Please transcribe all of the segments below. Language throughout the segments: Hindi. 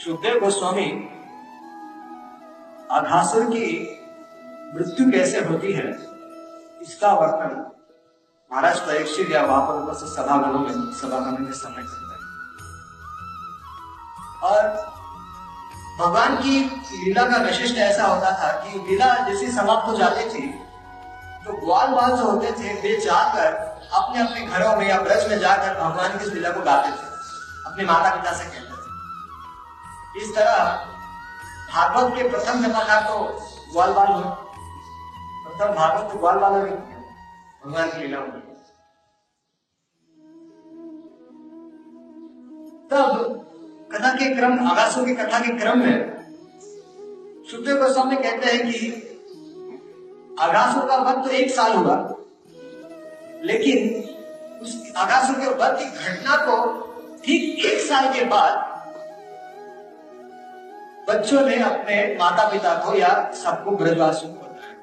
सुखदेव गोस्वामी आघासुर की मृत्यु कैसे होती है, इसका वर्णन महाराज परीक्षित या वहाँ पर उपस्थित सभागणों में सभागणों के समय करते हैं। और भगवान की लीला का विशिष्ट ऐसा होता था कि लीला जैसी समाप्त हो जाती थी तो ग्वाल बाल जो होते थे, वे जाकर अपने अपने घरों में या ब्रज में जाकर भगवान की लीला को गाते थे, अपने माता पिता से कहते इस तरह भागवत के प्रथम कथाकार तो ग्वाल बाल हुए प्रथम भागवत तो ग्वाल बाल हुए भगवान की लीला हुई तब कथा के क्रम आगासों की कथा के क्रम में सुखदेव गोस्वामी कहते हैं कि आगासों का वध तो एक साल हुआ, लेकिन उस आगासुर के वध की घटना को ठीक एक साल के बाद बच्चों ने अपने माता पिता को या सबको ब्रजवासियों को बताया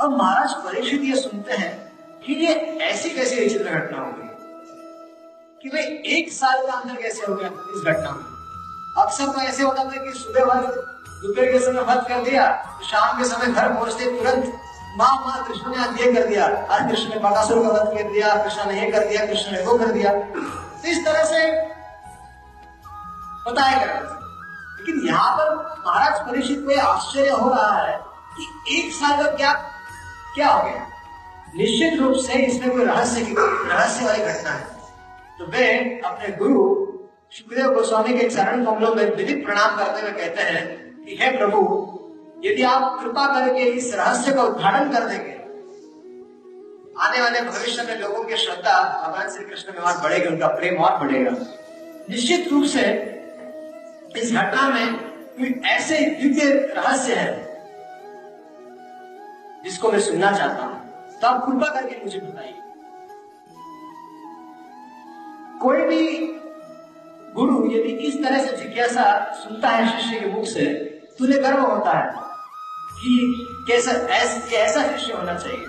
अब महाराज परीक्षित ये सुनते हैं कि ये ऐसी कैसी विचित्र घटना हो गई कि भाई एक साल का अंदर कैसे हो गया इस घटना में? अक्सर तो ऐसे होता था कि सुबह वध दोपहर के समय वध कर दिया, शाम के समय घर पहुँचते तुरंत माँ माँ कृष्ण ने आज ये कर दिया, आज कृष्ण ने बकासुर का वध कर दिया, कृष्ण ने ये कर दिया, कृष्ण ने वो कर दिया। तो इस तरह से बताया थे लेकिन यहाँ पर महाराज परीक्षित को आश्चर्य हो रहा है कि एक साल का क्या क्या हो गया? निश्चित रूप से इसमें कोई रहस्य की, रहस्य वाली घटना है। तो वे अपने गुरु सुखदेव गोस्वामी के चरण कमलों में विधिक प्रणाम करते हुए कहते हैं कि, हे प्रभु, यदि आप कृपा करके इस रहस्य का उद्घाटन कर देंगे, आने वाले भविष्य में लोगों की श्रद्धा भगवान श्री कृष्ण में और बढ़ेगी, उनका प्रेम और बढ़ेगा। निश्चित रूप से इस घटना में कोई ऐसे दिव्य रहस्य है जिसको मैं सुनना चाहता हूँ। तो आप कृपा करके मुझे बताइए। कोई भी गुरु यदि इस तरह से जिज्ञासा सुनता है शिष्य के मुख से तो उन्हें गर्व होता है कि कैसा ऐस, ऐसा शिष्य होना चाहिए।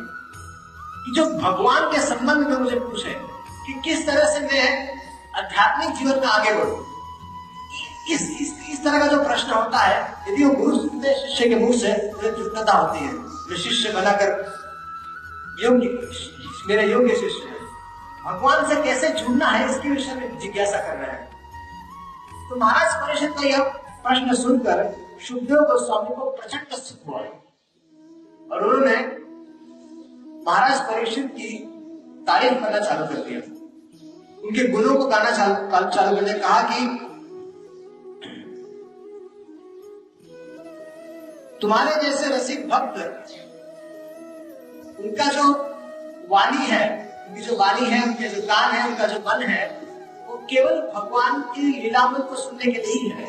कि जो भगवान के संबंध में मुझे पूछे कि किस तरह से मैं आध्यात्मिक जीवन में आगे बढ़ू। इस, इस इस तरह का जो प्रश्न होता है यदि वो गुरु शिष्य के मुँह से तो तृप्तता होती है। जो शिष्य बनाकर योग्य मेरे योग्य शिष्य है। भगवान से कैसे जुड़ना है इसके विषय में जिज्ञासा कर रहे हैं। तो महाराज परिषद का यह प्रश्न सुनकर सुखदेव गोस्वामी को प्रचंड सुख हुआ। और उन्होंने महाराज परीक्षित की तारीफ़ करना चालू कर दिया। उनके गुणों को गाना चालू चालू करने कहा कि तुम्हारे जैसे रसिक भक्त, उनका जो वाणी है, उनकी जो वाणी है, उनके जो कान है, उनका जो मन है, वो केवल भगवान की लीलामृत को सुनने के लिए है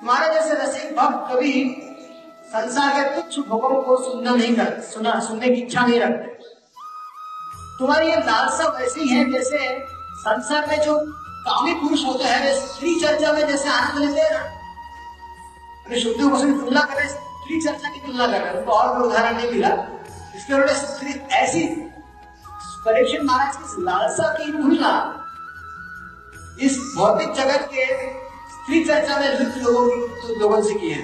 तुम्हारे जैसे रसिक भक्त कभी संसार के तुच्छ भोगों को सुनना नहीं कर, सुना, सुनने की इच्छा नहीं रखते। तुम्हारी ये लालसा वैसी है जैसे संसार में जो कामी पुरुष होते हैं, वे स्त्री चर्चा में जैसे आनंद लेते हैं। ना शुद्ध गोस्वामी तुलना कर स्त्री चर्चा की तुलना कर रहे हैं, उनको और कोई उदाहरण नहीं मिला। इसके उन्होंने स्त्री ऐसी परीक्षित महाराज की लालसा की तुलना इस भौतिक जगत के स्त्री चर्चा में लिप्त लोगों की तो लोगों से की है।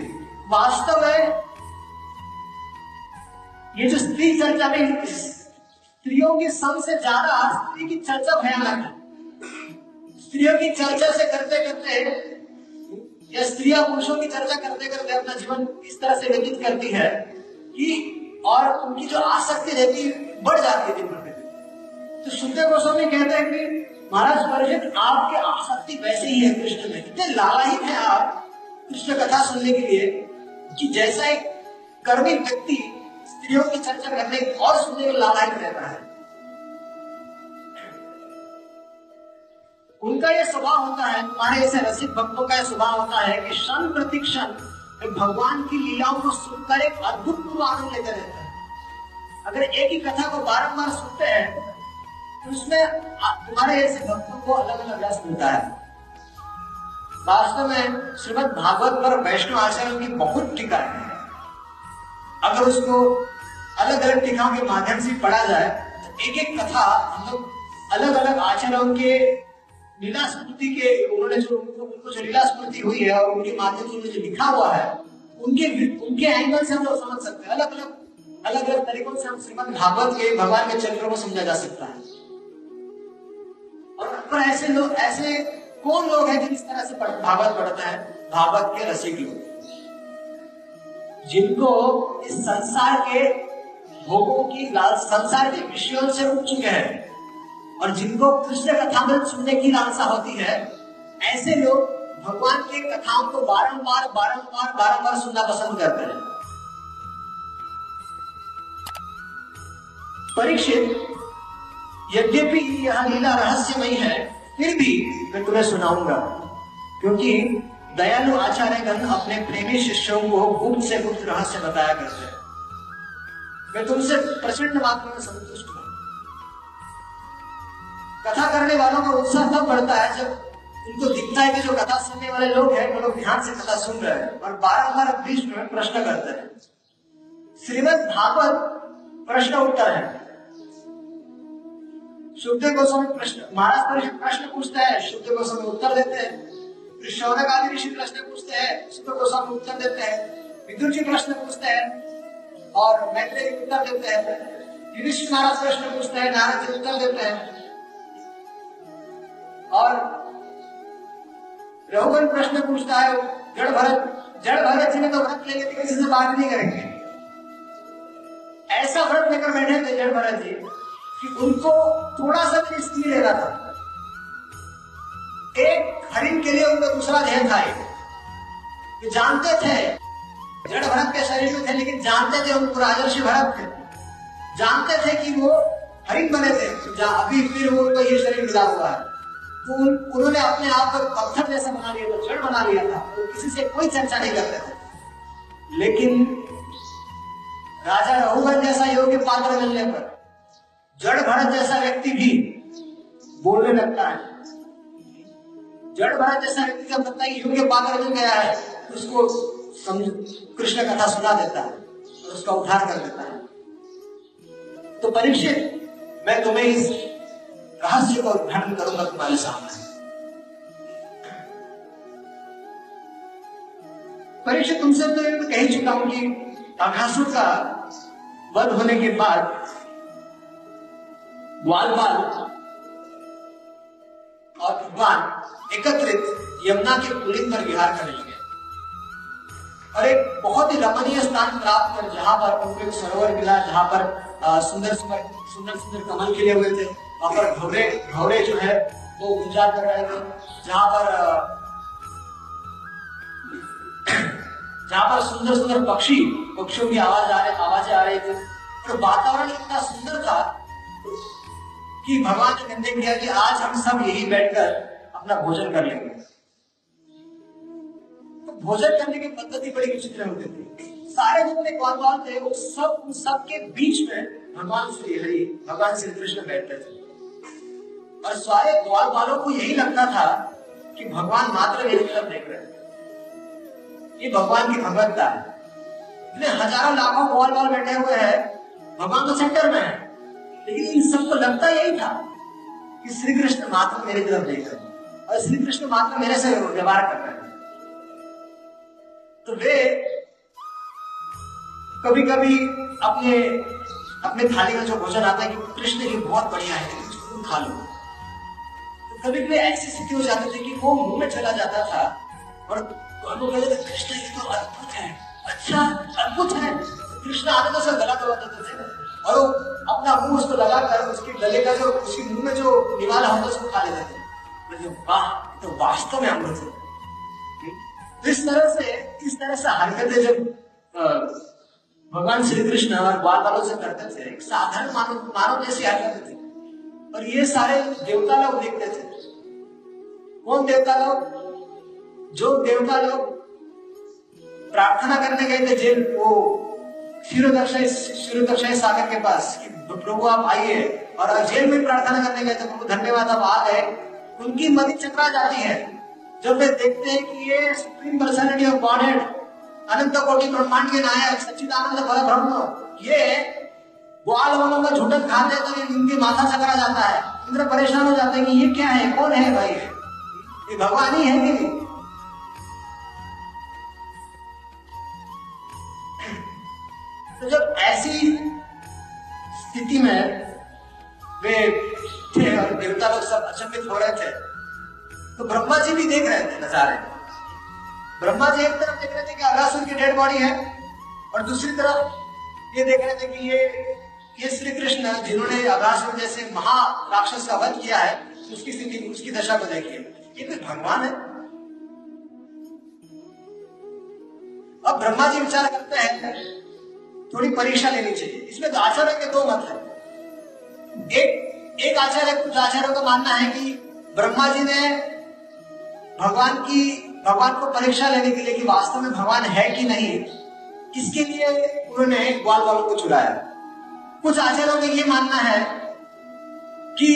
वास्तव में ये जो स्त्री चर्चा में स्त्रियों की सबसे ज़्यादा स्त्री की चर्चा भयानक है। स्त्रियों की चर्चा से करते करते या स्त्रियाँ पुरुषों की चर्चा करते करते अपना जीवन इस तरह से व्यतीत करती है कि और उनकी जो आसक्ति रहती है, बढ़ जाती है दिन भर तो सुखदेव गोस्वामी कहते हैं कि, महाराज परिषद आपके आसक्ति वैसे ही है कृष्ण में। इतने लालायित है आप कृष्ण कथा सुनने के लिए, कि जैसा एक कर्मी व्यक्ति स्त्रियों की चर्चा करने और सुनने में लालायित रहता है। उनका यह स्वभाव होता है, तुम्हारे ऐसे रसिक भक्तों का यह स्वभाव होता है कि क्षण प्रति क्षण भगवान की लीलाओं को सुनकर एक अद्भुत पूर्व आनंद लेते रहते हैं। अगर एक ही कथा को बारंबार सुनते हैं तो उसमें तुम्हारे ऐसे भक्तों को अलग अलग रस मिलता है। वास्तव में श्रीमद भागवत पर वैष्णव आचरण की बहुत टीका है। अगर उसको अलग अलग टीकाओं के माध्यम से पढ़ा जाए तो एक एक कथा हम लोग अलग अलग आचरणों के लीला स्मृति के उन्होंने जो उनको जो लीला स्मृति हुई है और उनके माध्यम से जो लिखा हुआ है, उनके उनके एंगल से हम लोग समझ सकते हैं। अलग अलग अलग अलग तरीकों से हम श्रीमद भागवत के, भगवान के चरित्रों को समझा जा सकता है। और पर ऐसे लोग, ऐसे कौन लोग हैं जिन इस तरह से भागवत पढ़ते हैं? भागवत के रसिक लोग। जिनको इस संसार के भोगों की लाल, संसार के विषयों से उठ चुके हैं। और जिनको कृष्ण कथामृत सुनने की लालसा होती है, ऐसे लोग भगवान की कथाओं को बारंबार बारंबार बारंबार सुनना पसंद करते हैं। परीक्षित, यद्यपि यह लीला रहस्यमयी है, फिर भी मैं तुम्हें सुनाऊँगा, क्योंकि दयालु आचार्यगण अपने प्रेमी शिष्यों को गुप्त से गुप्त रहस्य बताया करते हैं। मैं तुमसे प्रचंड मात्रा में संतुष्ट कथा करने वालों का उत्साह तब बढ़ता है जब उनको दिखता है कि जो कथा सुनने वाले लोग हैं, वो लोग ध्यान से कथा सुन रहे हैं और बारम्बार बीच में प्रश्न करते हैं। श्रीमद भागवत प्रश्न उत्तर है। शुद्ध गोस्वामी प्रश्न, महाराज प्रश्न पूछते हैं, शुद्ध गोस्वामी उत्तर देते हैं। शौनक आदि ऋषि प्रश्न पूछते हैं, शुद्ध गोस्वामी उत्तर देते हैं। विदुर जी प्रश्न पूछते हैं और मैत्रेय उत्तर देते हैं। महाराज प्रश्न पूछते हैं, नारद जी उत्तर देते हैं। और रघुवन प्रश्न पूछता है, जड़ भरत जड़ भरत जी ने तो व्रत ले लेते किसी से बात नहीं करेंगे। ऐसा व्रत लेकर बैठे थे जड़ भरत जी, कि उनको थोड़ा सा भी नहीं लेना था। एक हरिण के लिए उनका दूसरा ध्यान था कि जानते थे, जड़ भरत के शरीर में थे, लेकिन जानते थे उनको राजर्षि भरत थे। जानते थे कि वो हरिण बने थे। अभी फिर वो उनका ये शरीर मिला हुआ है। तो उन्होंने अपने आप को पत्थर जैसा बना लिया था जड़ बना लिया था तो किसी से कोई चर्चा नहीं करते थे। लेकिन राजा रघुवन जैसा योग्य पात्र मिलने पर, जड़ भरत जैसा व्यक्ति भी बोलने लगता है। जड़ भरत जैसा व्यक्ति जब लगता है योग्य पात्र मिल गया है तो उसको समझ, कृष्ण कथा सुना देता है और उसका उद्धार कर देता है। तो परीक्षित, मैं तुम्हें इस रहस्य का उद्घाटन करूँगा तुम्हारे सामने? परीक्षा तुमसे तो मैं कह चुका हूँ कि अघासुर का वध होने के बाद ग्वालबाल और भगवान एकत्रित यमुना के पुलिंग पर विहार करने लगे। और एक बहुत ही रमणीय स्थान प्राप्त कर जहाँ पर उनको एक सरोवर मिला, जहाँ पर सुंदर सुंदर सुंदर कमल खिले हुए थे। वहाँ पर घोड़े घोड़े जो है, वो गुंजा कर रहे थे। जहाँ पर जहाँ पर सुंदर सुंदर पक्षी, पक्षियों की आवाज़ आ रही, आवाज़ें आ रही थी। और वातावरण इतना सुंदर था कि भगवान ने निर्णय किया कि आज हम सब यही बैठकर अपना भोजन कर लेंगे। तो भोजन करने की पद्धति बड़ी विचित्र होती थी। सारे जितने कौन कौन थे वो सब, उन सब के बीच में भगवान श्री हरि, भगवान श्री कृष्ण बैठते थे। और सारे ग्वाल वालों को यही लगता था कि भगवान मात्र मेरी तरफ़ देख रहे ये भगवान की भगवत्ता है। इतने हज़ारों लाखों ग्वाल वाल बैठे हुए हैं। भगवान तो सेंटर में है। लेकिन इन सबको लगता यही था कि श्री कृष्ण मात्र मेरी तरफ़ देख रहे और श्री कृष्ण मात्र मेरे से व्यवहार कर रहे हैं। तो वे कभी कभी अपने अपने थाली में जो भोजन आता है कि कृष्ण की बहुत बढ़िया है खा लो। कभी कभी ऐसी स्थिति हो जाती थी कि वो मुँह में चला जाता था। और कृष्ण ये तो अद्भुत है। अच्छा अद्भुत है। कृष्ण आते तो सब गला दबा देते थे। और वो अपना मुँह उसको लगाकर, उसके गले का जो उसके मुँह में जो निवाला होता उसको खा लेते थे। वाह तो वास्तव में अमृत है। तो इस तरह से, इस तरह से हरकतें जब भगवान श्री कृष्ण और बाल बालों से करते थे, एक साधारण मानव मानव जैसी हरकतें थी। और ये सारे देवता लोग देखते थे। कौन देवता लोग, जो देवता लोग प्रार्थना करने गए थे जेल, वो क्षीरोदक्षाई सागर के पास कि प्रभु आप आइए। और जेल में प्रार्थना करने गए थे प्रभु धन्यवाद, आप आ गए। उनकी मदद चकरा जाती है। जब वे देखते हैं कि ये सुप्रीम पर्सनैलिटी ऑफ़ गॉड अनंत कोटि ब्रह्मांड के नायक, सच्चिदानंद पर ब्रह्म ये ग्वाल वालों का झूठन खाते तो इनकी माथा चकरा जाता है। इंद्र परेशान हो जाते हैं कि ये क्या है, कौन है भाई? ये भगवान ही है नहीं तो जब ऐसी स्थिति में वे थे और देवता लोग सब अचंभित हो रहे थे तो ब्रह्मा जी भी देख रहे थे नजारे। ब्रह्मा जी एक तरफ़ देख रहे थे कि अगासुर की डेड बॉडी है, और दूसरी तरफ़ ये देख रहे थे कि ये ये श्री कृष्ण जिन्होंने अगासुर जैसे महा राक्षस का वध किया है, उसकी स्थिति, उसकी दशा को देखिए। ये कोई भगवान है। अब ब्रह्मा जी विचार करते हैं थोड़ी परीक्षा लेनी चाहिए। इसमें तो आचार्य के दो मत है। एक एक आचार्य, कुछ आचार्यों का मानना है कि ब्रह्मा जी ने भगवान की, भगवान को परीक्षा लेने के लिए कि वास्तव में भगवान है कि नहीं इसके लिए उन्होंने ग्वाल वालों को चुराया? कुछ आचार्यों का ये मानना है कि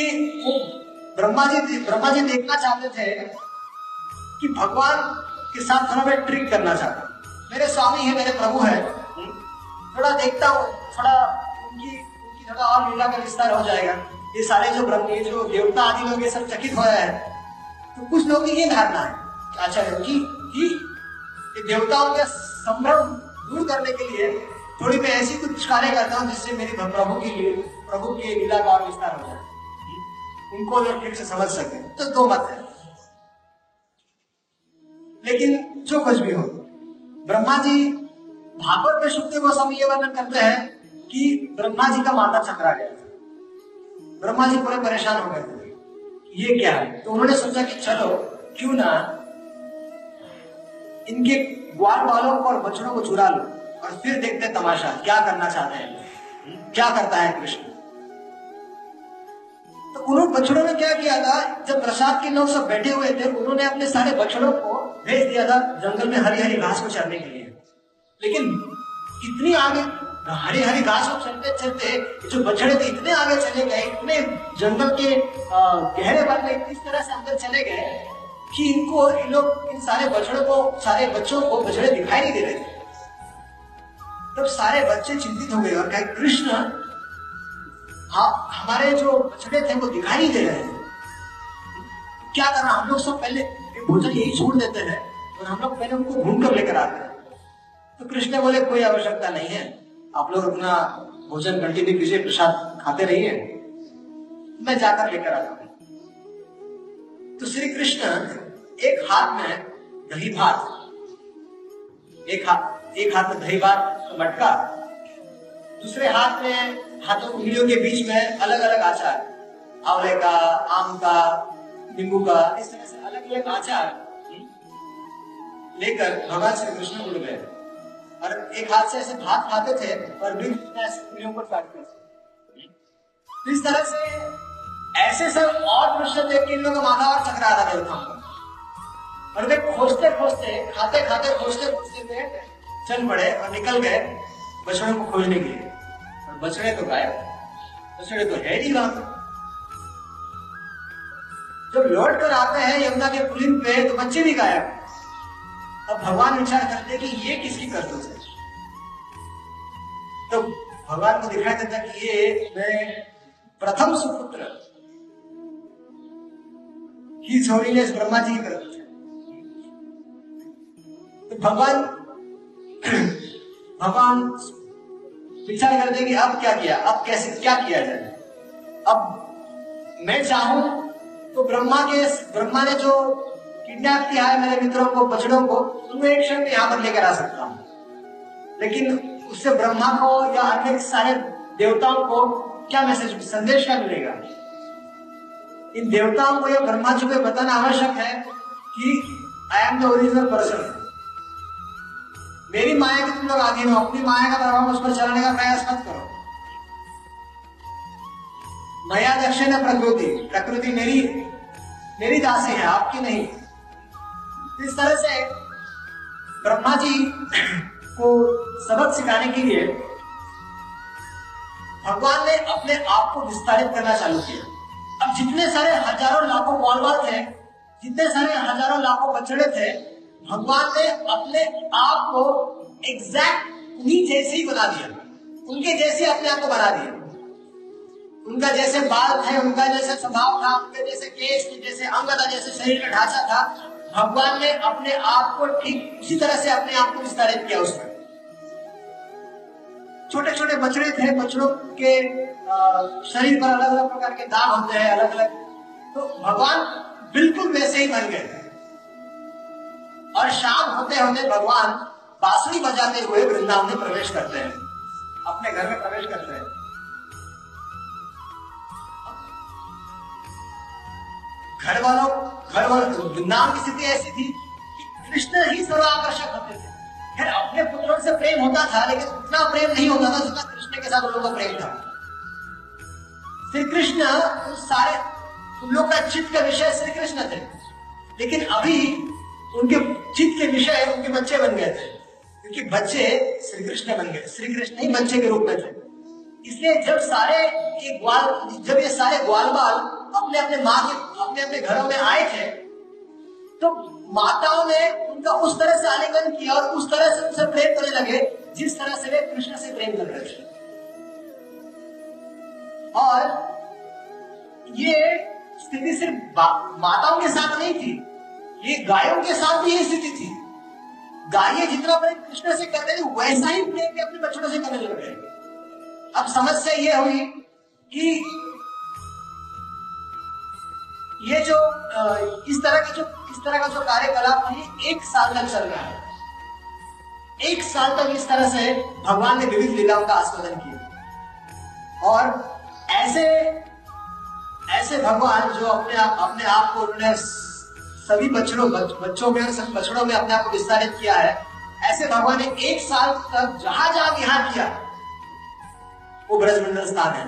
ब्रह्मा जी ब्रह्मा जी देखना चाहते थे कि भगवान के साथ थोड़ा मैं ट्रिक करना चाहता हूँ। मेरे स्वामी है मेरे प्रभु है। थोड़ा देखता हूँ थोड़ा उनकी उनकी थोड़ा और लीला का विस्तार हो जाएगा। ये सारे जो ब्रह्म ये जो देवता आदि लोग ये सब चकित हो रहे हैं तो कुछ लोगों की ये धारणा है आचार्य की कि ये देवताओं के संभ्रम दूर करने के लिए थोड़ी मैं ऐसी कुछ कार्य करता हूँ जिससे मेरी प्रभु की प्रभु की लीला का और विस्तार हो जाए। उनको लोग ठीक से समझ सके तो दो मत है। लेकिन जो कुछ भी हो, ब्रह्मा जी भागवत में सुखदेव गोस्वामी ये वर्णन करते हैं कि ब्रह्मा जी का माता चकरा गया था ब्रह्मा जी पूरे परेशान हो गए थे ये क्या है? तो उन्होंने सोचा कि चलो, क्यों ना इनके ग्वाल वालों को और बच्चों को चुरा लो और फिर देखते तमाशा, क्या करना चाहते हैं। क्या करता है कृष्ण? तो उन्होंने बछड़ों ने क्या किया था? जब प्रसाद के लोग सब बैठे हुए थे, उन्होंने अपने सारे बछड़ों को भेज दिया था जंगल में हरी हरी घास को चरने के लिए। लेकिन इतनी आगे हरी हरी घास को चलते चलते जो बछड़े थे इतने आगे चले गए, इतने जंगल के गहरे भाग में इस तरह से अंदर चले गए कि इनको इन लोग, इन सारे बछड़ों को, सारे बच्चों को बछड़े दिखाई नहीं दे रहे थे। तब सारे बच्चे चिंतित हो गए और कहे, कृष्ण हमारे जो बछड़े थे, वो दिखाई नहीं दे रहे हैं क्या करना हम लोग सब पहले भोजन यही छोड़ देते हैं, और हम लोग पहले उनको घूम कर लेकर आते हैं। तो कृष्ण बोले, कोई आवश्यकता नहीं है, आप लोग अपना भोजन कंटिन्यू कीजिए, प्रसाद खाते रहिए। मैं जाकर लेकर आता हूँ। तो श्री कृष्ण एक हाथ में दही भात, एक हाथ एक हाथ में दही भात मटका, दूसरे हाथ में हाथों उंगलियों के बीच में अलग अलग आचार, आंवले का, आम का, नींबू का, इस तरह से अलग अलग आचार लेकर भगवान श्री कृष्ण उड़ गए। और एक हाथ से ऐसे भात खाते थे और उंगलियों पर काटते थे। तो इस तरह से ऐसे सब और दृश्य देख के इन लोगों का माथा और चकरा रहा देवताओं और वे खोजते खोजते खाते खाते खोजते खोजते चल पड़े और निकल गए बछड़े को खोजने के लिए। बछड़े तो गायब बछड़े तो है ही वहाँ जब लौट कर आते हैं, यमुना के पुलिन पे तो बच्चे भी गायब अब भगवान विचार करते कि ये किसकी करतूत है तो भगवान को दिखाई देता कि ये मैं प्रथम सुपुत्र। ही छोरी ने ब्रह्मा जी की करतूत है तो भगवान भगवान विचार करते कि अब क्या किया, अब कैसे, क्या किया जाए। अब मैं चाहूँ तो ब्रह्मा के, ब्रह्मा ने जो किडनैप किया है मेरे मित्रों को, बछड़ों को उनको एक क्षण यहाँ पर लेकर आ सकता हूँ। लेकिन उससे ब्रह्मा को या अन्य सारे देवताओं को क्या मैसेज, संदेश क्या मिलेगा? इन देवताओं को या ब्रह्मा जी को बताना आवश्यक है कि I am the original person मेरी माया के तुम लोग आधीन हो, अपनी माया का प्रभाव उस पर चलाने का प्रयास मत करो। मया दक्षिण प्रकृति? प्रकृति मेरी मेरी दासी है, आपकी नहीं। इस तरह से ब्रह्मा जी को सबक सिखाने के लिए भगवान ने अपने आप को विस्तारित करना चालू किया। अब जितने सारे हज़ारों लाखों बॉलवर थे, जितने सारे हज़ारों लाखों बछड़े थे भगवान ने अपने आप को एग्जैक्ट उन्हीं जैसे ही बना दिया। उनके जैसे अपने आप को बना दिया। उनका जैसे बाल थे, उनका जैसे स्वभाव था, उनके जैसे केस जैसे अंग था, जैसे शरीर का ढांचा था, भगवान ने अपने आप को ठीक उसी तरह से अपने आप को विस्तारित किया उसमें। छोटे छोटे बछड़े थे, बछड़ों के शरीर पर अलग अलग प्रकार के दाग होते हैं अलग अलग तो भगवान बिल्कुल वैसे ही बन गए। और शाम होते होते भगवान बांसुरी बजाते हुए वृंदावन में प्रवेश करते हैं। अपने घर में प्रवेश करते हैं। घर वालों घर वालों वृंदावन की स्थिति ऐसी थी कि कृष्ण ही सर्वाकर्षक होते थे। फिर अपने पुत्रों से प्रेम होता था, लेकिन उतना प्रेम नहीं होता था जितना कृष्ण के साथ उन लोगों का प्रेम था। श्री कृष्ण सारे उन लोग का चित्त का विषय श्री कृष्ण थे। लेकिन अभी उनके चित्त के विषय उनके बच्चे बन गए थे। क्योंकि बच्चे श्री कृष्ण बन गए। श्री कृष्ण ही बच्चे के रूप में थे। इसलिए जब सारे ये ग्वाल, जब ये सारे ग्वाल बाल अपने अपने माँ के अपने अपने घरों में आए थे तो माताओं ने उनका उस तरह से आलिंगन किया और उस तरह से उनसे प्रेम करने लगे, जिस तरह से वे कृष्ण से प्रेम कर रहे थे। और ये स्थिति सिर्फ़ माताओं के साथ नहीं थी ये गायों के साथ भी ये स्थिति थी। गाय जितना प्रेम कृष्ण से करते थे, वैसा ही प्रेम भी अपने बच्चों से करने लग गए। अब समस्या ये हुई कि ये जो इस तरह की जो, इस तरह का जो कार्यकलाप है एक साल तक चल रहा है। एक साल तक इस तरह से भगवान ने विविध लीलाओं का आस्वादन किया। और ऐसे ऐसे भगवान जो अपने अपने आप को उन्होंने सभी बच्चों बच्चों में सभी बछड़ों में अपने आप को विस्तारित किया है। ऐसे भगवान ने एक साल तक जहाँ जहाँ विहार किया, वो ब्रजमंडल स्थान है।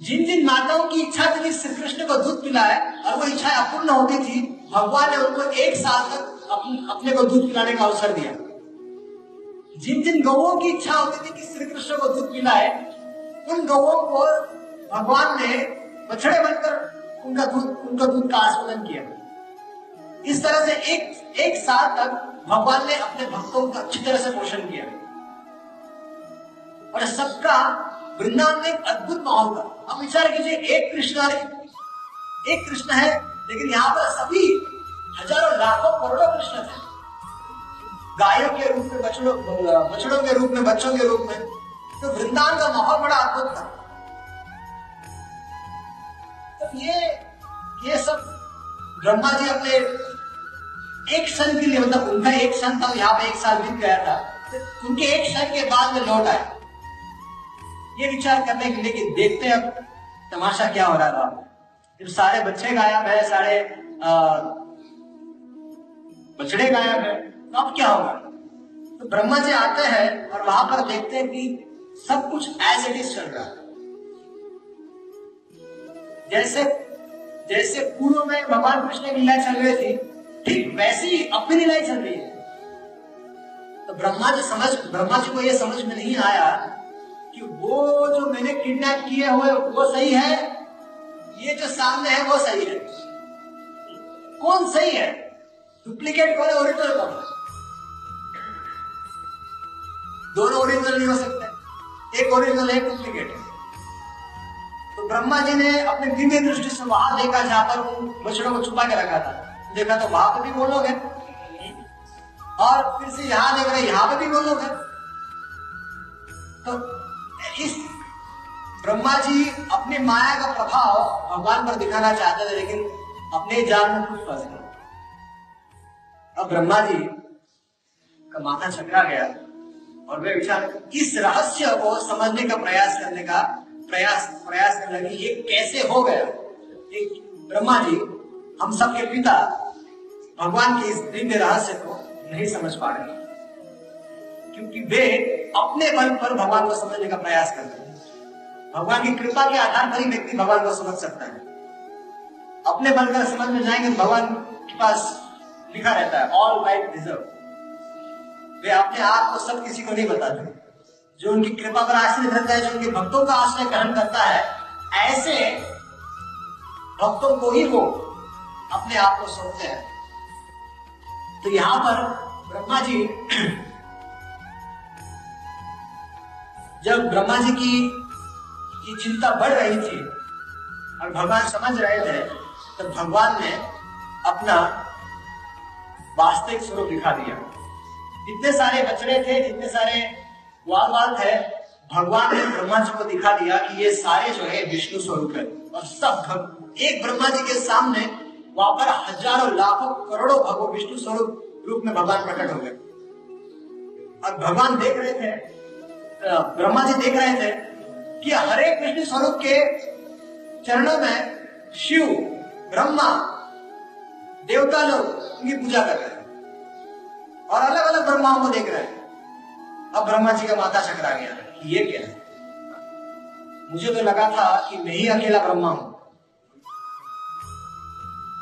जिन जिन माताओं की इच्छा थी श्री कृष्ण को दूध पिलाए और वो इच्छा अपूर्ण होती थी, भगवान ने उनको एक साल तक अपने को दूध पिलाने का अवसर दिया। जिन जिन गौों की इच्छा होती थी कि श्री कृष्ण को दूध पिलाए, उन गौों को भगवान ने बछड़े बनकर उनका दूध उनका दूध का आस्वादन किया। इस तरह से एक एक साल तक भगवान ने अपने भक्तों का अच्छी तरह से पोषण किया। और सबका वृंदावन में एक अद्भुत माहौल था। अब विचार कीजिए, एक कृष्ण एक कृष्ण है, लेकिन यहाँ पर सभी हज़ारों, लाखों, करोड़ों कृष्ण थे। गायों के रूप में, बछड़ों बछड़ों के रूप में, बच्चों के रूप में। तो वृंदावन का माहौल बड़ा अद्भुत था। ये ये सब। ब्रह्मा जी अपने एक सन के लिए मतलब उनका एक सन था, यहाँ पे एक साल बीत गया था। उनके एक सन के बाद में लौट आए। ये विचार करने के कि देखते अब तमाशा क्या हो रहा था जब सारे बच्चे गायब है, सारे बछड़े गायब है तो अब क्या होगा? तो ब्रह्मा जी आते हैं और वहाँ पर देखते हैं कि सब कुछ एज इट इज़ चल रहा है। जैसे जैसे पूर्व में भगवान कृष्ण की लीला चल रही थी, ठीक वैसी ही अपनी लीला चल रही है। तो ब्रह्मा जी समझ, ब्रह्मा जी को यह समझ में नहीं आया कि वो जो मैंने किडनैप किए हुए, वो सही है? ये जो सामने है, वो सही है। कौन सही है? डुप्लीकेट कौन है? ओरिजिनल कौन है? दोनों ओरिजिनल नहीं हो सकते। एक ओरिजिनल तो ब्रह्मा जी ने अपने दिव्य दृष्टि से वहाँ देखा, जहाँ पर बछड़ों को छुपा के रखा था। देखा तो वहाँ पर भी वो लोग हैं। और फिर से यहाँ देख रहे यहाँ पर भी वो लोग हैं। तो इस ब्रह्मा जी अपनी माया का प्रभाव भगवान पर दिखाना चाहते थे, लेकिन अपने जान में कुछ फंस गए। अब ब्रह्मा जी का माथा चकरा गया, और वे विचार इस रहस्य को समझने का प्रयास करने का प्रयास प्रयास करने लगे ये कैसे हो गया? एक ब्रह्मा जी, हम सबके पिता भगवान के इस दिव्य रहस्य को नहीं समझ पा रहे। क्योंकि वे अपने बल पर भगवान को समझने का प्रयास करते हैं। भगवान की कृपा के आधार पर ही व्यक्ति भगवान को समझ सकता है। अपने बल कर समझ में जाएँगे तो भगवान के पास लिखा रहता है ऑल राइट डिजर्व वे अपने आप को सब किसी को नहीं बताते जो उनकी कृपा पर आश्रय रहता है जो उनके भक्तों का आश्रय ग्रहण करता है, ऐसे भक्तों को ही वो अपने आप को सौंपते हैं। तो यहाँ पर ब्रह्मा जी, जब ब्रह्मा जी की की चिंता बढ़ रही थी और भगवान समझ रहे थे तो भगवान ने अपना वास्तविक स्वरूप दिखा दिया। जितने सारे बचड़े थे जितने सारे वाल वाल थे भगवान ने ब्रह्मा जी को दिखा दिया कि ये सारे जो है विष्णु स्वरूप है। और सब एक ब्रह्मा जी के सामने वहाँ पर हज़ारों, लाखों, करोड़ों भगवान विष्णु स्वरूप रूप में भगवान प्रकट हो गए। और भगवान देख रहे थे ब्रह्मा जी देख रहे थे कि हर एक विष्णु स्वरूप के चरणों में शिव, ब्रह्मा, देवता लोग उनकी पूजा कर रहे हैं। और अलग अलग ब्रह्माओं को देख रहे हैं। अब ब्रह्मा जी का माथा चकरा गया। कि ये क्या है? मुझे तो लगा था कि मैं ही अकेला ब्रह्मा हूँ।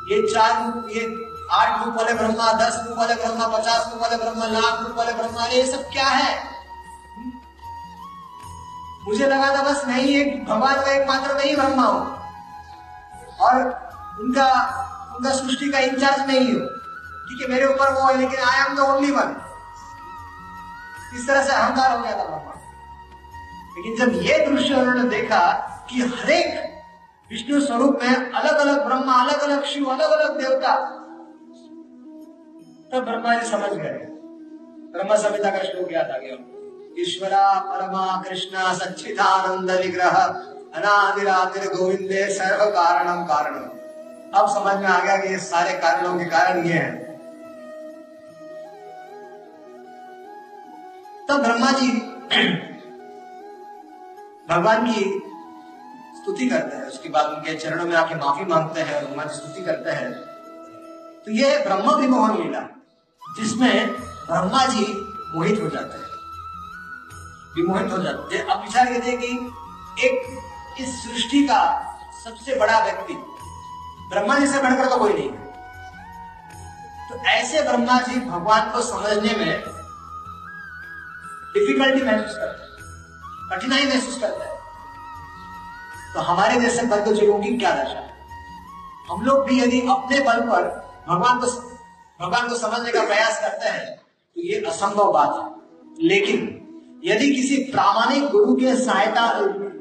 ये चार रूप, ये आठ रूप वाले ब्रह्मा, दस रूप वाले ब्रह्मा, पचास रूप वाले ब्रह्मा, लाख रूप वाले ब्रह्मा ये सब क्या है? मुझे लगा था बस मैं ही एक भगवान का एकमात्र मैं ही ब्रह्मा हूँ। और उनका उनका सृष्टि का इंचार्ज नहीं हूँ ठीक है, मेरे ऊपर वो है, लेकिन I am the only one इस तरह से अहंकार हो गया था ब्रह्मा लेकिन जब ये दृश्य उन्होंने देखा कि हरेक विष्णु स्वरूप में अलग अलग ब्रह्मा अलग अलग शिव अलग अलग देवता, तब ब्रह्मा जी समझ गए। ब्रह्मा संहिता का श्लोक याद आ गया। ईश्वरा, परमा, कृष्ण सच्चिदानंद विग्रह अनादिरादिर गोविंदे सर्व कारणम कारणम अब समझ में आ गया कि ये सारे कारणों के कारण ये है। तब ब्रह्मा जी भगवान की स्तुति करते हैं। उसके बाद उनके चरणों में आके माफ़ी मांगते हैं ब्रह्मा जी स्तुति करते हैं। तो ये ब्रह्म विमोहन लीला, जिसमें ब्रह्मा जी मोहित हो जाते हैं। विमोहित हो जाते हैं। अब विचार ये कि एक इस सृष्टि का सबसे बड़ा व्यक्ति ब्रह्मा जी से बढ़कर तो कोई नहीं है। तो ऐसे ब्रह्मा जी भगवान को समझने में डिफिकल्टी महसूस करते हैं, कठिनाई महसूस करते हैं। तो हमारे जैसे बद्ध जीवों की क्या दशा है? हम लोग भी यदि अपने बल पर भगवान को भगवान को समझने का प्रयास करते हैं तो ये असंभव बात है। लेकिन यदि किसी प्रामाणिक गुरु के सहायता,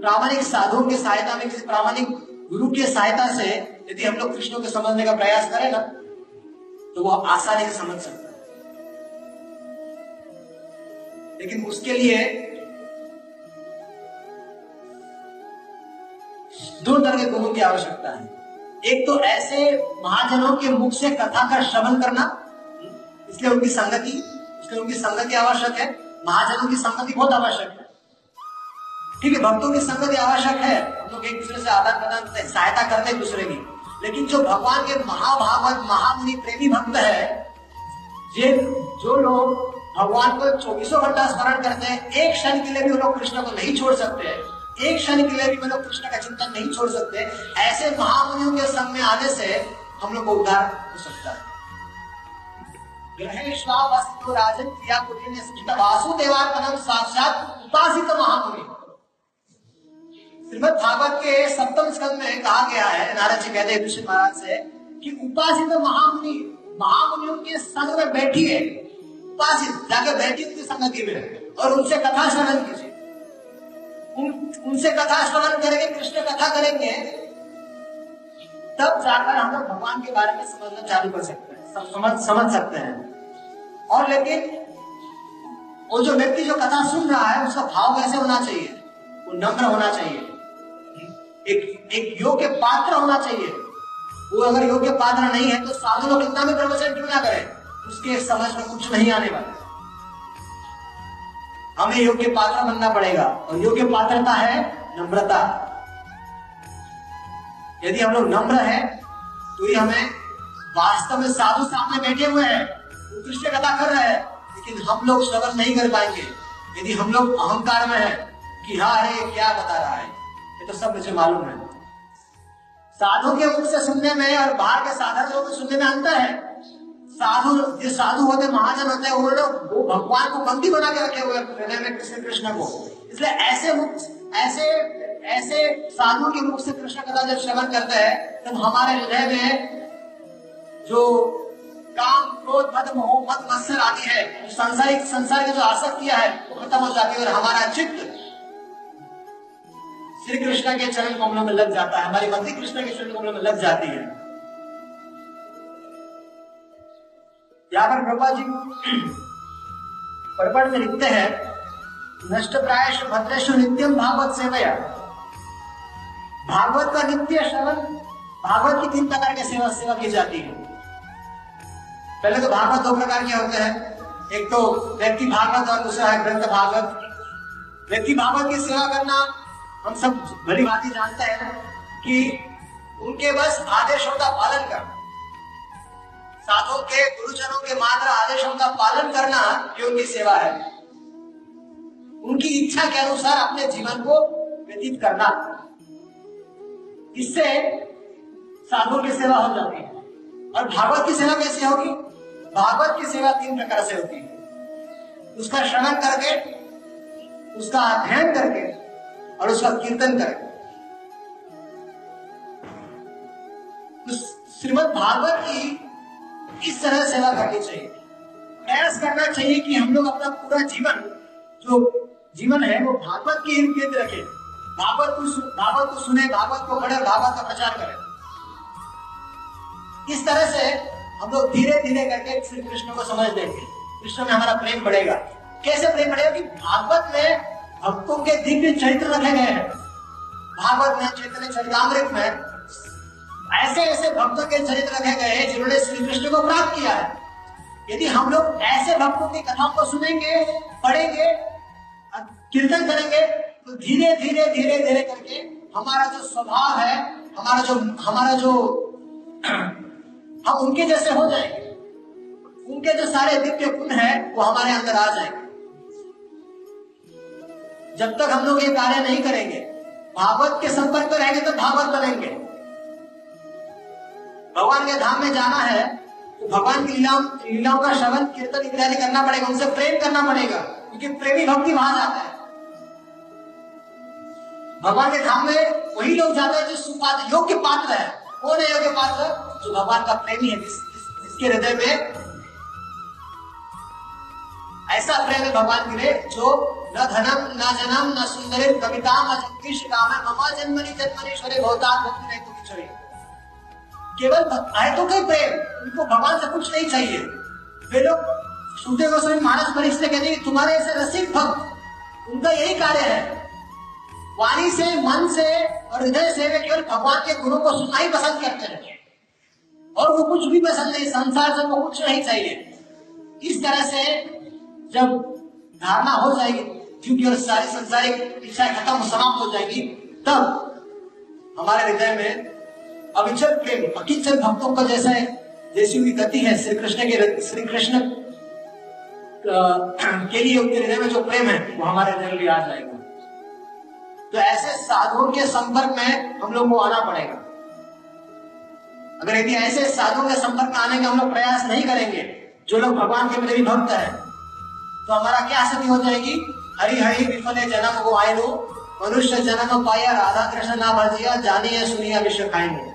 प्रामाणिक साधुओं की सहायता में, किसी प्रामाणिक गुरु की सहायता से यदि हम लोग कृष्ण को समझने का प्रयास करें ना तो वो आसानी से समझ सकते लेकिन उसके लिए दो तरह के गुरु की आवश्यकता है। एक तो ऐसे महाजनों के मुख से कथा का श्रवण करना, इसलिए उनकी संगति, इसलिए उनकी संगति आवश्यक है। महाजनों की संगति बहुत आवश्यक है। ठीक है, भक्तों की संगति आवश्यक है। हम लोग एक दूसरे से आदान प्रदान सहायता करते हैं दूसरे की। लेकिन जो भगवान के महाभागवत, महामुनि प्रेमी भक्त है, ये जो लोग भगवान को चौबीसों घंटा स्मरण करते हैं। एक क्षण के लिए भी लोग कृष्ण को नहीं छोड़ सकते। एक क्षण के लिए भी वो लोग कृष्ण का चिंतन नहीं छोड़ सकते। ऐसे महामुनियों के संग में आने से हम लोग को उद्धार हो सकता है। राजन क्रिया वासुदेवार्पणम साक्षात उपासित महामुनि। श्रीमद भागवत के सप्तम स्कंद में कहा गया है, नारद जी कहते हैं महाराज से, कि उपासित महामुनि, महामुनियों के संग में बैठिए उपासित जाकर बैठिए उनकी संगति में और उनसे कथा श्रवण कीजिए। उन, उनसे कथा श्रवण करेंगे कृष्ण कथा करेंगे तब जाकर हम लोग भगवान के बारे में समझना चालू कर सकते हैं समझ समझ सकते हैं। और लेकिन वो जो व्यक्ति जो कथा सुन रहा है उसका भाव कैसे होना चाहिए? वो नम्र होना चाहिए। एक एक योग्य पात्र होना चाहिए। वो अगर योग्य पात्र नहीं है तो साधु लोग कितना भी प्रवचन क्यों ना करें? उसके समझ में कुछ नहीं आने वाला। हमें योग्य पात्र बनना पड़ेगा और योग्य पात्रता है नम्रता। यदि हम लोग नम्र है तो ये हमें वास्तव में साधु सामने बैठे हुए हैं कृष्ण कथा कर रहे हैं, लेकिन हम लोग श्रवण नहीं कर पाएँगे। यदि हम लोग अहंकार में है, कि हाँ है क्या बता रहा है, ये तो सब मुझे मालूम है। साधु के मुख से सुनने में और बाहर के साधन लोगों सुनने में अंतर है। साधु, जो साधु होते, महाजन होते हैं उन्होंने वो भगवान को बंदी बना के रखे हुए हृदय में कृष्ण कृष्ण को। इसलिए ऐसे मुख, ऐसे ऐसे साधु के मुख से कृष्ण कथा जब श्रवण करते हैं, तब हमारे हृदय में जो काम, क्रोध मद मोह मत मत्सर आदि है संसारिक, संसार की जो आसक्तियाँ है, वो खत्म हो जाती है और हमारा चित्त श्री कृष्ण के चरण कमलों में लग जाता है। हमारी मति कृष्ण के चरण कमलों में लग जाती है। यहाँ पर प्रभा जी परपट में लिखते हैं, नष्ट प्रायश भद्रेश नित्यम भागवत सेवया। भागवत का नित्य श्रवण, भागवत की तीन प्रकार के सेवा सेवा की जाती है। पहले तो भागवत दो प्रकार के होते हैं। एक तो व्यक्ति भागवत और दूसरा है ग्रंथ भागवत। व्यक्ति भागवत की सेवा करना, हम सब भली भांति जानते हैं कि उनके बस आदेशों का पालन करना। साधुओं के, गुरुजनों के मात्र आदेशों का पालन करना ये उनकी सेवा है। उनकी इच्छा के अनुसार अपने जीवन को व्यतीत करना। इससे साधुओं की सेवा हो जाती है। और भागवत की सेवा कैसे होगी? भागवत की सेवा तीन प्रकार से होती है। उसका श्रवण करके, उसका अध्ययन करके और उसका कीर्तन करके। तो श्रीमद भागवत की इस तरह सेवा करनी चाहिए? प्रयास करना चाहिए कि हम लोग अपना पूरा जीवन, जो जीवन है, वो भागवत के इर्द गिर्द रखे। भागवत को भागवत को सुने, भागवत को पढ़े भागवत का प्रचार करें। इस तरह से हम लोग धीरे धीरे करके श्री कृष्ण को समझ देंगे। कृष्ण में हमारा प्रेम बढ़ेगा। कैसे प्रेम बढ़ेगा कि भागवत में भक्तों के दिव्य चरित्र रखे गए हैं। भागवत में चैतन्य चरितमृत में ऐसे ऐसे भक्तों के चरित्र रखे गए हैं जिन्होंने श्री कृष्ण को प्राप्त किया है। यदि हम लोग ऐसे भक्तों की कथाओं को सुनेंगे, पढ़ेंगे कीर्तन करेंगे तो धीरे धीरे धीरे धीरे करके हमारा जो स्वभाव है, हमारा जो हमारा जो, हम उनके जैसे हो जाएँगे। उनके जो सारे दिव्य गुण है, वो हमारे अंदर आ जाएँगे। जब तक हम लोग ये कार्य नहीं करेंगे, भागवत के संपर्क में रहेंगे तो भागवत बनेंगे भगवान के धाम में जाना है तो भगवान की लीलाओं लीलाओं का श्रवण कीर्तन इत्यादि करना पड़ेगा उनसे प्रेम करना पड़ेगा क्योंकि प्रेमी भक्ति वहाँ जाता है। भगवान के धाम में वही लोग जाते हैं जो सुपात्र योग्य पात्र है। कौन है योग्य पात्र? जो भगवान का प्रेमी है जिस, जिसके हृदय में ऐसा प्रेम है भगवान के लिए जो न धनम न जन्म न सुंदर कविता काम ममा जन्मनी जन्मनीश्वरी भवतान भक्ति नहीं तो किचोरी केवल आयतों के प्रेम उनको भगवान से कुछ नहीं चाहिए। वे लोग सुखदेव गोस्वामी मानस परीक्ष कहते हैं तुम्हारे ऐसे रसिक भक्त, उनका यही कार्य है। वाणी से, मन से और हृदय से वे केवल भगवान के गुणों को सुनना ही पसंद करते हैं। और वो कुछ भी पसंद नहीं, संसार से वो कुछ नहीं चाहिए। इस तरह से जब धारणा हो जाएगी, क्योंकि और सारी संसारिक इच्छाएँ खत्म समाप्त हो जाएगी, तब हमारे हृदय में अविचल प्रेम अकिचल भक्तों का जैसा है, जैसी उनकी गति है श्री कृष्ण के श्री कृष्ण के लिए उनके हृदय में जो प्रेम है, वो हमारे हृदय में आ जाएगा। तो ऐसे साधुओं के संपर्क में हम लोग को आना पड़ेगा। अगर यदि ऐसे साधुओं के संपर्क में आने का हम लोग प्रयास नहीं करेंगे, जो लोग भगवान के मेरे भक्त है तो हमारा क्या स्थिति हो जाएगी? हरि हरि विफले जन्म को आए लो, मनुष्य जन्म पाया, राधा कृष्ण ना भजिया जानिए सुनिया विश्व खाएँगे।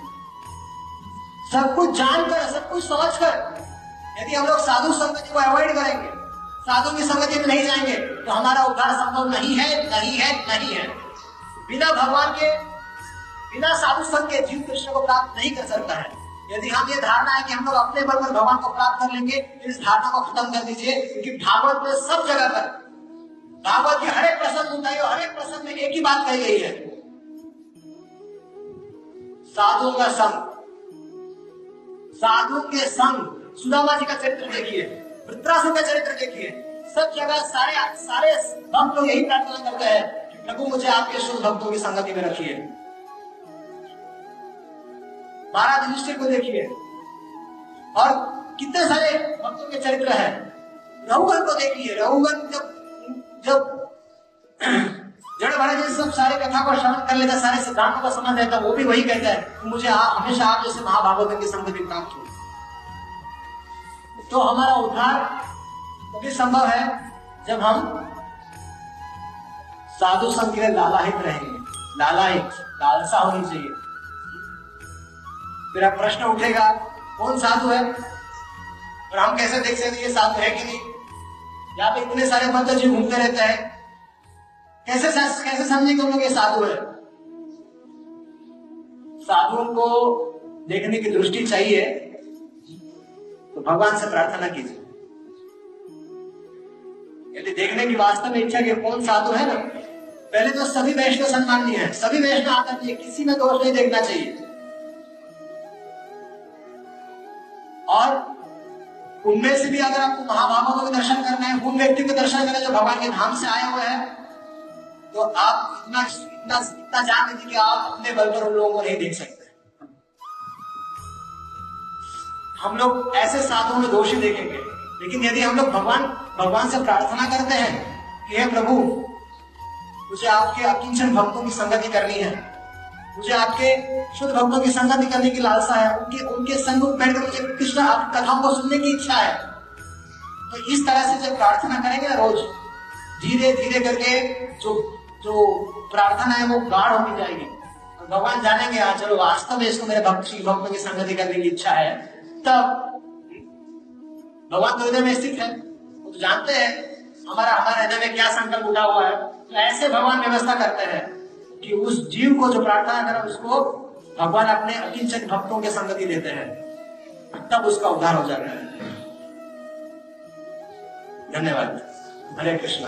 सब कुछ जानकर, सब कुछ समझ कर यदि हम लोग साधु संगति को अवॉइड करेंगे, साधु की संगति में नहीं जाएँगे तो हमारा उद्धार संभव नहीं है नहीं है नहीं है। बिना भगवान के, बिना साधु संघ के जीव कृष्ण को प्राप्त नहीं कर सकता है। यदि हम ये धारणा है कि हम लोग अपने बल पर भगवान को प्राप्त कर लेंगे तो इस धारणा को खत्म कर दीजिए क्योंकि भागवत में सब जगह पर, भागवत के हर एक प्रसंग उठाइए हर एक प्रसंग में एक ही बात कही गई है। साधुओं का संग। साधु के संग सुदामा जी का चरित्र देखिए, वृत्रासुर का चरित्र देखिए। सब जगह सारे सारे भक्त लोग यही प्रार्थना करते हैं प्रभु मुझे आपके शुद्ध भक्तों की संगति में रखिए। महाराज युधिष्ठिर को देखिए। और कितने सारे भक्तों के चरित्र है। रघुगन को देखिए। रघुगन जब जब जड़ महाराज जी सब सारे कथा को श्रवण कर लेता सारे सिद्धांतों का समझ लेता वो भी वही कहता है मुझे आ, हमेशा आप जैसे महाभागवत की संगति प्राप्त हो। तो हमारा उद्धार तभी संभव है जब हम साधु संघ के लालाहित रहेंगे। लालाहित लालसा होनी चाहिए। अब प्रश्न उठेगा कौन साधु है? और हम कैसे देख सकते ये साधु है कि नहीं? यहाँ पे इतने सारे भक्त जी घूमते रहते हैं। कैसे कैसे समझे कि लोग ये साधु है? साधुओं को देखने की दृष्टि चाहिए तो भगवान से प्रार्थना कीजिए। यदि देखने की वास्तव में इच्छा कि कौन साधु है ना, पहले तो सभी वैष्णव सम्माननीय है, सभी वैष्णव आना चाहिए किसी में दोष नहीं देखना चाहिए। और उनमें से भी अगर आपको महाभावों को दर्शन करना है, उन व्यक्ति को दर्शन करना है जो भगवान के धाम से आए हुए हैं तो आप इतना इतना इतना जान लीजिए कि आप अपने बल पर उन लोगों को नहीं देख सकते। हम लोग ऐसे साधुओं में दोषी देखेंगे। लेकिन यदि हम लोग भगवान भगवान से प्रार्थना करते हैं कि हे प्रभु, मुझे आपके अकिंचन भक्तों की संगति करनी है। मुझे आपके शुद्ध भक्तों की संगति करने की लालसा है। उनके उनके संग बैठकर मुझे कृष्ण आपकी कथाओं को सुनने की इच्छा है। तो इस तरह से जब प्रार्थना करेंगे ना रोज, धीरे धीरे करके जो जो प्रार्थना है, वो गाढ़ होती जाएगी। भगवान जानेंगे हाँ चलो वास्तव में इसको मेरे भक्त श्री भक्तों की संगति करने की इच्छा है। तब भगवान तो हृदय में स्थित है। वो तो जानते हैं, हमारा, हमारे हृदय में क्या संकल्प उठा हुआ है। तो ऐसे भगवान व्यवस्था करते हैं कि उस जीव को जो प्रार्थना करे, उसको भगवान अपने अकिंचन भक्तों के संगति देते हैं। तब उसका उद्धार हो जाता है। धन्यवाद। हरे कृष्ण।